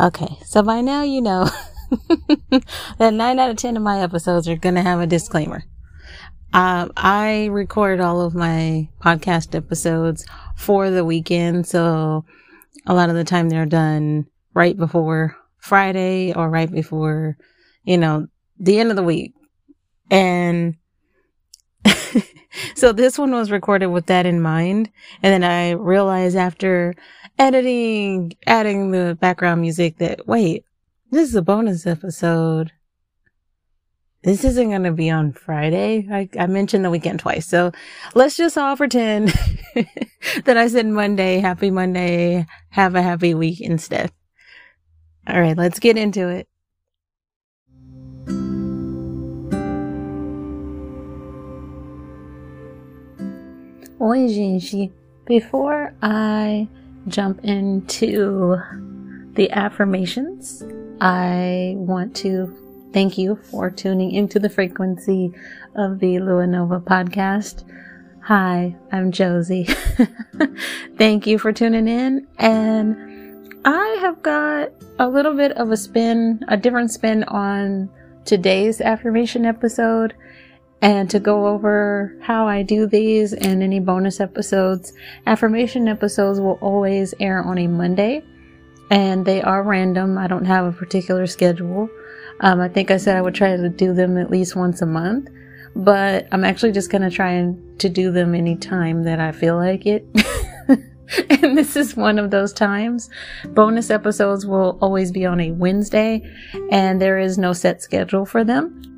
Okay, so by now you know that nine out of ten of my episodes are going to have a disclaimer. Um, I record all of my podcast episodes for the weekend, so a lot of the time they're done right before Friday or right before, you know, the end of the week. And so this one was recorded with that in mind. And then I realized after editing, adding the background music that, wait, this is a bonus episode. This isn't going to be on Friday. I, I mentioned the weekend twice. So let's just all pretend that I said Monday, happy Monday, have a happy week instead. All right, let's get into it. Oi, gente. Before I jump into the affirmations, I want to thank you for tuning into the frequency of the Lua Nova podcast. Hi, I'm Josie. thank you for tuning in. And I have got a little bit of a spin, a different spin on today's affirmation episode and to go over how I do these and any bonus episodes. Affirmation episodes will always air on a Monday and they are random. I don't have a particular schedule. Um, I think I said I would try to do them at least once a month, but I'm actually just going to try to do them anytime that I feel like it. and this is one of those times. Bonus episodes will always be on a Wednesday and there is no set schedule for them.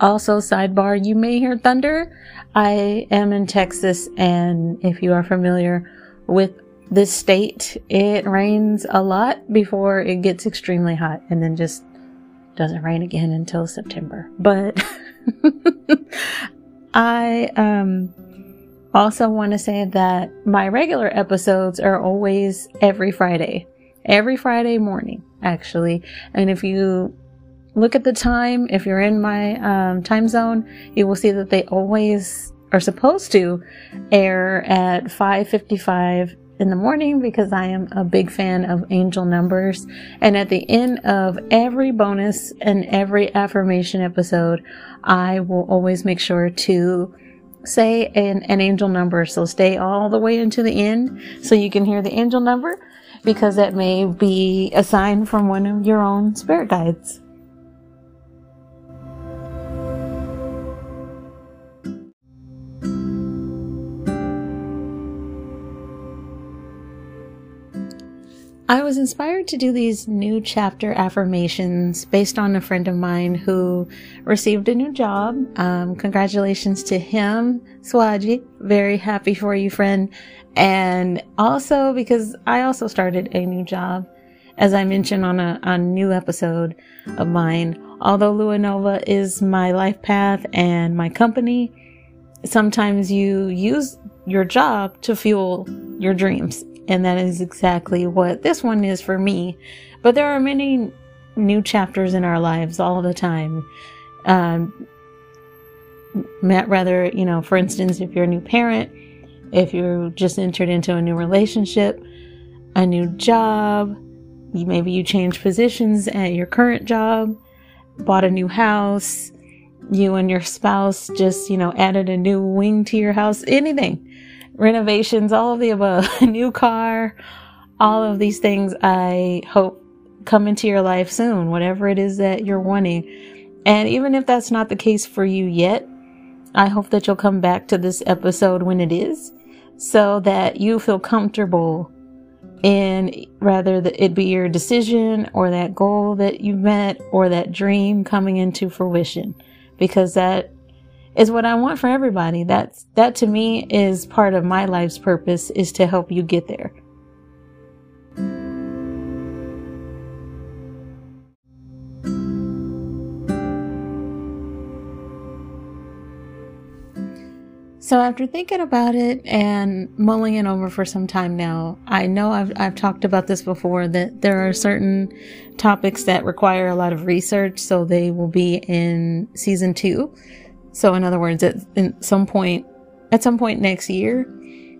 Also, sidebar, you may hear thunder. I am in Texas, and if you are familiar with this state, it rains a lot before it gets extremely hot and then just doesn't rain again until September. But I um, also want to say that my regular episodes are always every Friday, every Friday morning, actually. And if you look at the time. If you're in my um, time zone, you will see that they always are supposed to air at 5:55 in the morning because I am a big fan of angel numbers. And at the end of every bonus and every affirmation episode, I will always make sure to say an, an angel number. So stay all the way into the end so you can hear the angel number because that may be a sign from one of your own spirit guides. I was inspired to do these new chapter affirmations based on a friend of mine who received a new job. Um, congratulations to him, Swaji. Very happy for you, friend. And also because I also started a new job, as I mentioned on a, a new episode of mine. Although Lua Nova is my life path and my company, sometimes you use your job to fuel your dreams and that is exactly what this one is for me. But there are many new chapters in our lives all the time. Um, rather, you know, for instance, if you're a new parent, if you just entered into a new relationship, a new job, maybe you change positions at your current job, bought a new house, you and your spouse just, you know, added a new wing to your house, anything renovations, all of the above, new car, all of these things I hope come into your life soon, whatever it is that you're wanting. And even if that's not the case for you yet, I hope that you'll come back to this episode when it is so that you feel comfortable in rather that it be your decision or that goal that you met or that dream coming into fruition because that is what I want for everybody. That's that to me is part of my life's purpose is to help you get there. So after thinking about it and mulling it over for some time now, I know I've, I've talked about this before that there are certain topics that require a lot of research. So they will be in season two. So in other words, at some point, at some point next year,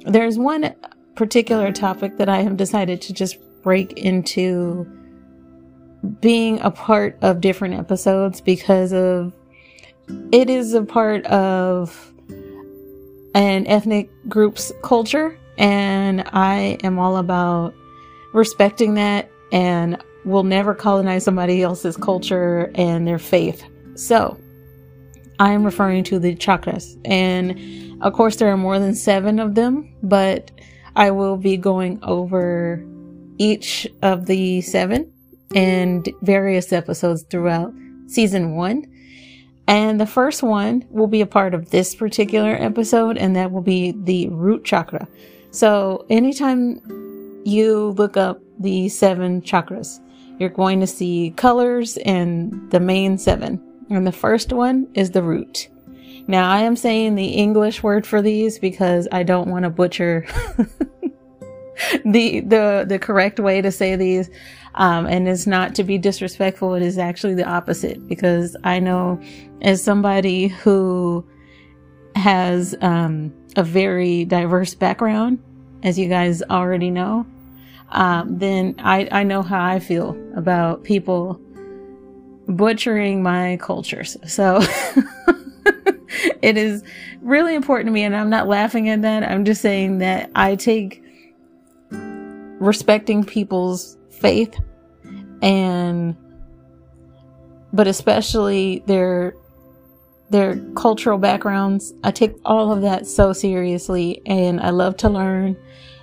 there's one particular topic that I have decided to just break into being a part of different episodes because of it is a part of an ethnic group's culture and I am all about respecting that and will never colonize somebody else's culture and their faith. So, I am referring to the chakras. And of course, there are more than seven of them, but I will be going over each of the seven and various episodes throughout season one. And the first one will be a part of this particular episode, and that will be the root chakra. So, anytime you look up the seven chakras, you're going to see colors and the main seven. And the first one is the root. Now, I am saying the English word for these because I don't want to butcher the the the correct way to say these. Um, and it's not to be disrespectful. It is actually the opposite because I know as somebody who has um, a very diverse background, as you guys already know, um, then I, I know how I feel about people butchering my cultures. So it is really important to me, and I'm not laughing at that. I'm just saying that I take respecting people's faith and but especially their their cultural backgrounds. I take all of that so seriously and I love to learn.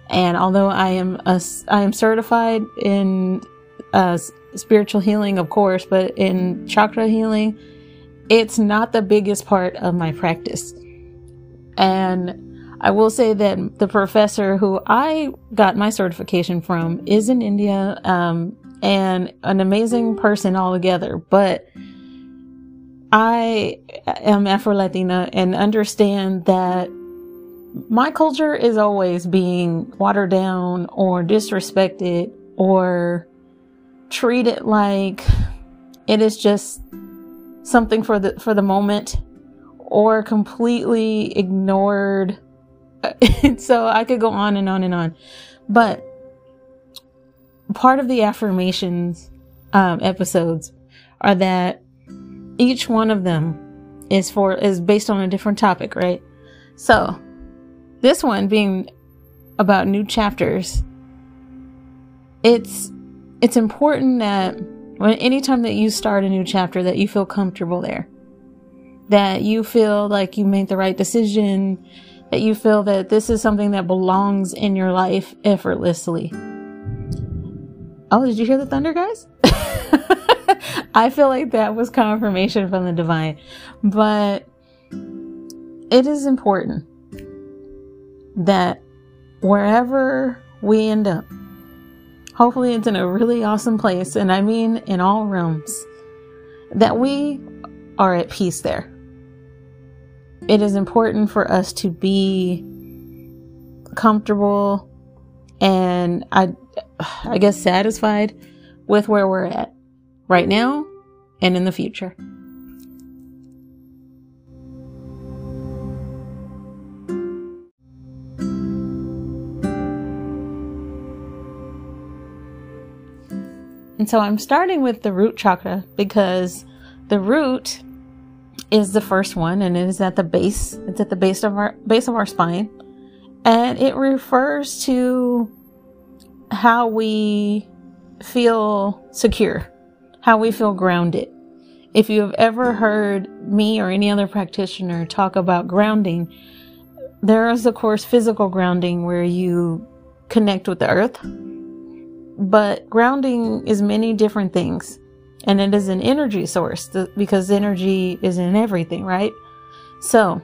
And although I am a, I am certified in uh, spiritual healing, of course, but in chakra healing, it's not the biggest part of my practice. And I will say that the professor who I got my certification from is in India um, and an amazing person altogether. But I am Afro Latina and understand that my culture is always being watered down or disrespected or treated like it is just something for the for the moment or completely ignored so I could go on and on and on. But part of the affirmations um, episodes are that each one of them is for is based on a different topic, right? So this one being about new chapters, it's it's important that when anytime that you start a new chapter that you feel comfortable there. That you feel like you made the right decision, that you feel that this is something that belongs in your life effortlessly. Oh, did you hear the thunder, guys? I feel like that was confirmation from the divine. But it is important that wherever we end up, hopefully it's in a really awesome place, and I mean in all realms, that we are at peace there it is important for us to be comfortable and I I guess satisfied with where we're at right now and in the future. And so I'm starting with the root chakra because the root is the first one and it is at the base. It's at the base of our base of our spine. And it refers to how we feel secure, how we feel grounded. If you have ever heard me or any other practitioner talk about grounding, there is of course physical grounding where you connect with the earth. But grounding is many different things and it is an energy source because energy is in everything, right? So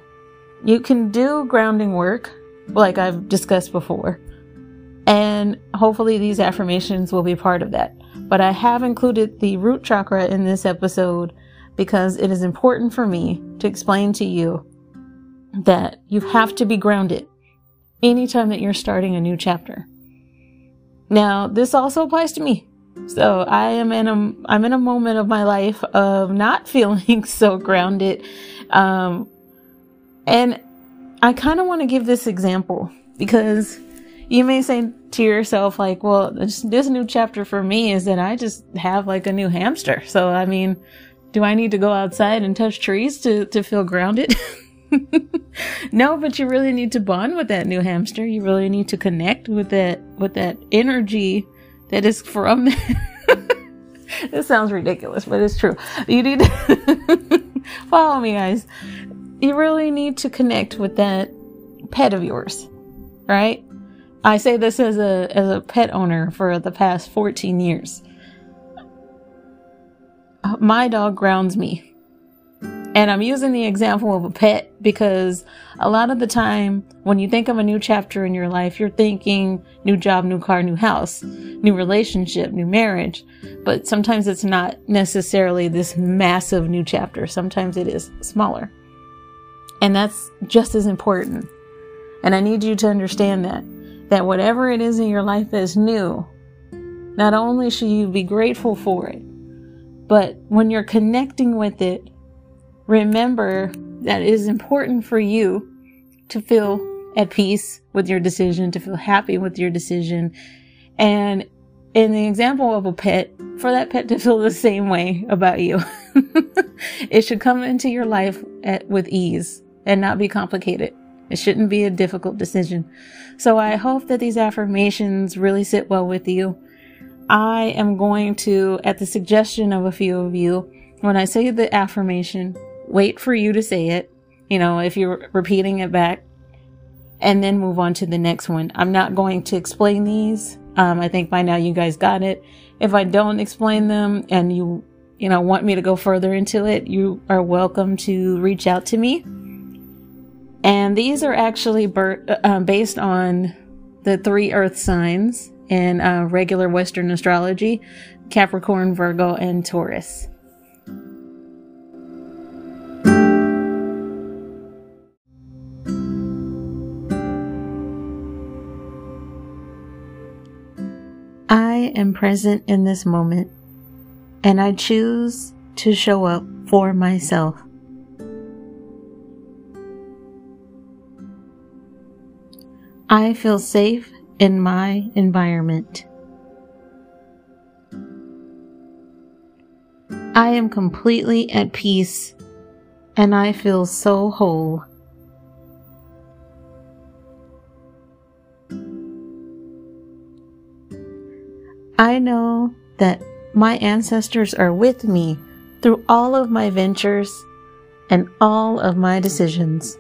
you can do grounding work like I've discussed before. And hopefully these affirmations will be part of that. But I have included the root chakra in this episode because it is important for me to explain to you that you have to be grounded anytime that you're starting a new chapter. Now, this also applies to me. So I am in a I'm in a moment of my life of not feeling so grounded. Um, and I kind of want to give this example because you may say, to yourself, like, well, this, this new chapter for me is that I just have like a new hamster. So, I mean, do I need to go outside and touch trees to, to feel grounded? no, but you really need to bond with that new hamster. You really need to connect with that, with that energy that is from this sounds ridiculous, but it's true. You need to follow me, guys. You really need to connect with that pet of yours, right? I say this as a as a pet owner for the past 14 years. My dog grounds me. And I'm using the example of a pet because a lot of the time when you think of a new chapter in your life, you're thinking new job, new car, new house, new relationship, new marriage. But sometimes it's not necessarily this massive new chapter. Sometimes it is smaller. And that's just as important. And I need you to understand that, that whatever it is in your life that is new, not only should you be grateful for it, but when you're connecting with it, remember that it is important for you to feel at peace with your decision, to feel happy with your decision. And in the example of a pet, for that pet to feel the same way about you, it should come into your life at, with ease and not be complicated. It shouldn't be a difficult decision. So I hope that these affirmations really sit well with you. I am going to, at the suggestion of a few of you, when I say the affirmation, wait for you to say it. You know, if you're repeating it back, and then move on to the next one. I'm not going to explain these. Um, I think by now you guys got it. If I don't explain them and you, you know, want me to go further into it, you are welcome to reach out to me. And these are actually ber- uh, um, based on the three earth signs in uh, regular Western astrology Capricorn, Virgo, and Taurus. Present in this moment and I choose to show up for myself. I feel safe in my environment. I am completely at peace and I feel so whole. I know that my ancestors are with me through all of my ventures and all of my decisions.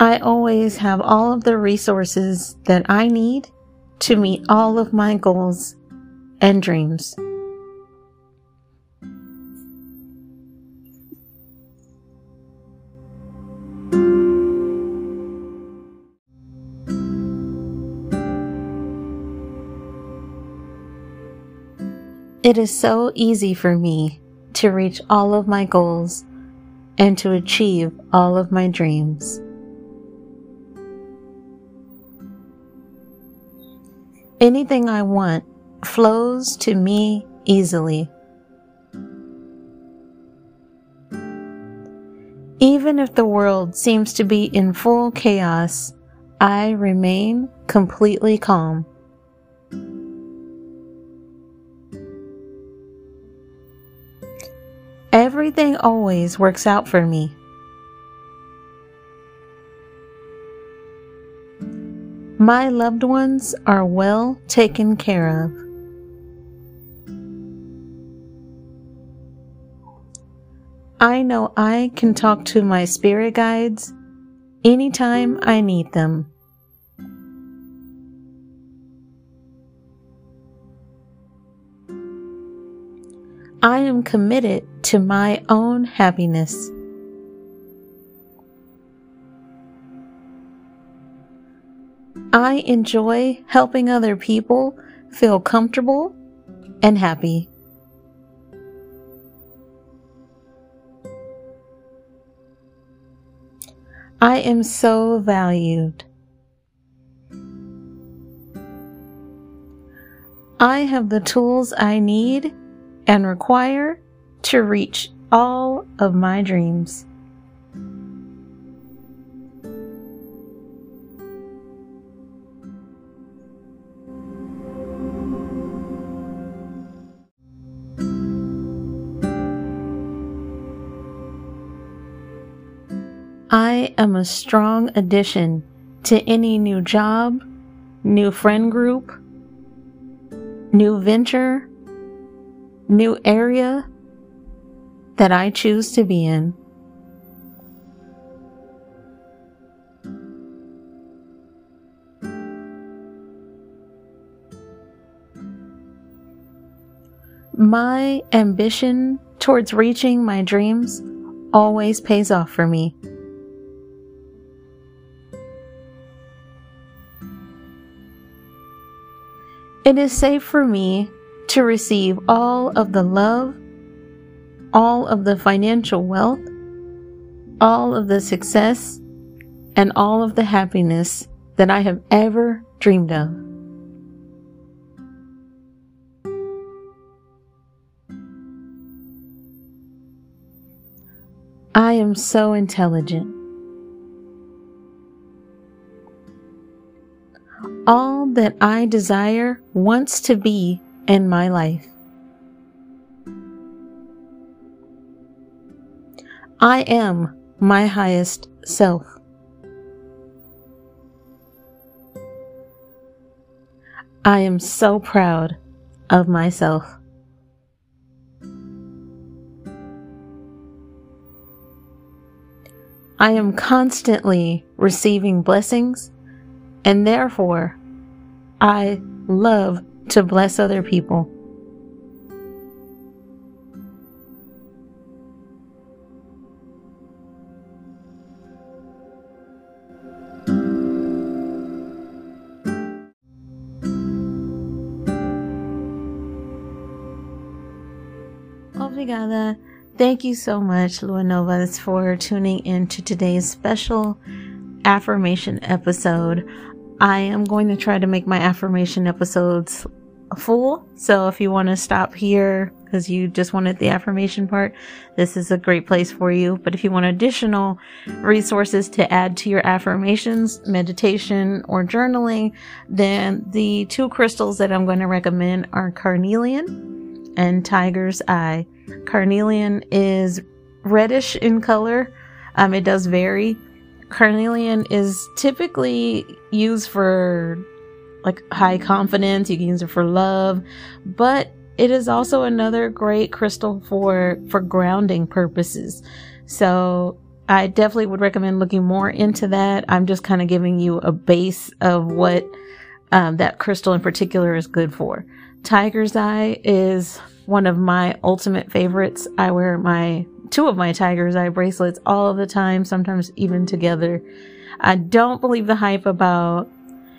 I always have all of the resources that I need to meet all of my goals and dreams. It is so easy for me to reach all of my goals and to achieve all of my dreams. Anything I want flows to me easily. Even if the world seems to be in full chaos, I remain completely calm. Everything always works out for me. My loved ones are well taken care of. I know I can talk to my spirit guides anytime I need them. I am committed to my own happiness. I enjoy helping other people feel comfortable and happy. I am so valued. I have the tools I need and require to reach all of my dreams. I am a strong addition to any new job, new friend group, new venture, new area that I choose to be in. My ambition towards reaching my dreams always pays off for me. It is safe for me to receive all of the love, all of the financial wealth, all of the success, and all of the happiness that I have ever dreamed of. I am so intelligent. All that I desire wants to be in my life. I am my highest self. I am so proud of myself. I am constantly receiving blessings, and therefore I love to bless other people. Obrigada. Thank you so much, Lua Novas, for tuning in to today's special affirmation episode. I am going to try to make my affirmation episodes full. So if you want to stop here because you just wanted the affirmation part, this is a great place for you. But if you want additional resources to add to your affirmations, meditation, or journaling, then the two crystals that I'm going to recommend are carnelian and tiger's eye. Carnelian is reddish in color. Um, it does vary. Carnelian is typically used for like high confidence. You can use it for love, but it is also another great crystal for for grounding purposes. So I definitely would recommend looking more into that. I'm just kind of giving you a base of what um, that crystal in particular is good for. Tiger's Eye is one of my ultimate favorites. I wear my two of my tiger's eye bracelets all of the time, sometimes even together. I don't believe the hype about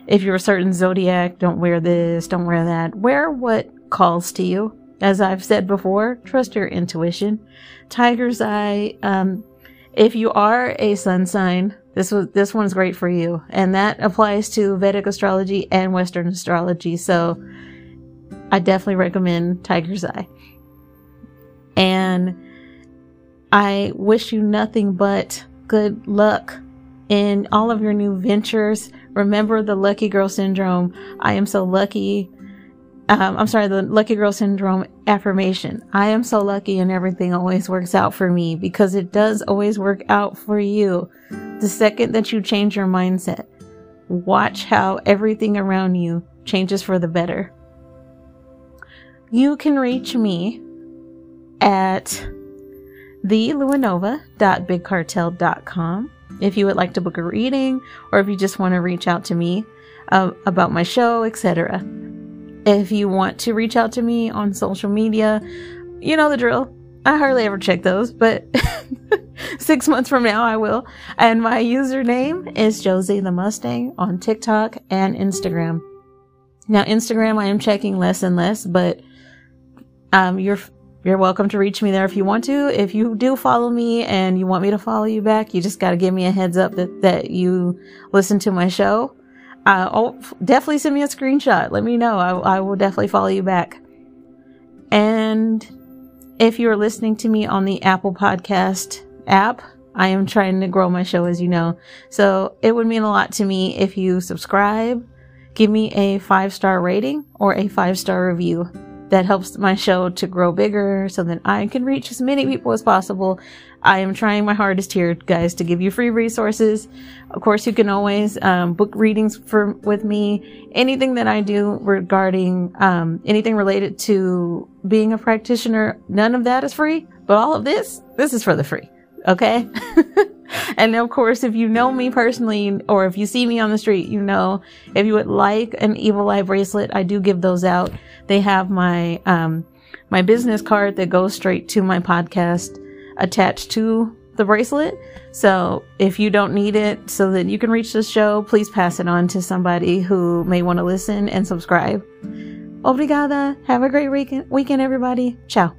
if you're a certain zodiac, don't wear this, don't wear that. Wear what calls to you. As I've said before, trust your intuition. Tiger's eye, um, if you are a sun sign, this was this one's great for you, and that applies to Vedic astrology and Western astrology. So I definitely recommend Tiger's Eye. And I wish you nothing but good luck in all of your new ventures. Remember the lucky girl syndrome. I am so lucky. Um, I'm sorry, the lucky girl syndrome affirmation. I am so lucky and everything always works out for me because it does always work out for you. The second that you change your mindset, watch how everything around you changes for the better. You can reach me at theluanova.bigcartel.com if you would like to book a reading or if you just want to reach out to me uh, about my show, etc. If you want to reach out to me on social media, you know the drill. I hardly ever check those, but six months from now I will. And my username is Josie the Mustang on TikTok and Instagram. Now, Instagram I am checking less and less, but um, you're you're welcome to reach me there if you want to. If you do follow me and you want me to follow you back, you just got to give me a heads up that that you listen to my show. Uh, oh, definitely send me a screenshot. Let me know. I, I will definitely follow you back. And if you're listening to me on the Apple Podcast app, I am trying to grow my show, as you know. So it would mean a lot to me if you subscribe, give me a five star rating or a five star review. That helps my show to grow bigger so that I can reach as many people as possible. I am trying my hardest here, guys, to give you free resources. Of course, you can always um, book readings for with me. Anything that I do regarding um, anything related to being a practitioner, none of that is free. But all of this, this is for the free. Okay. and of course, if you know me personally, or if you see me on the street, you know if you would like an Evil Eye bracelet, I do give those out. They have my um, my business card that goes straight to my podcast attached to the bracelet. So if you don't need it so that you can reach the show, please pass it on to somebody who may want to listen and subscribe. Obrigada. Have a great weekend, weekend everybody. Ciao.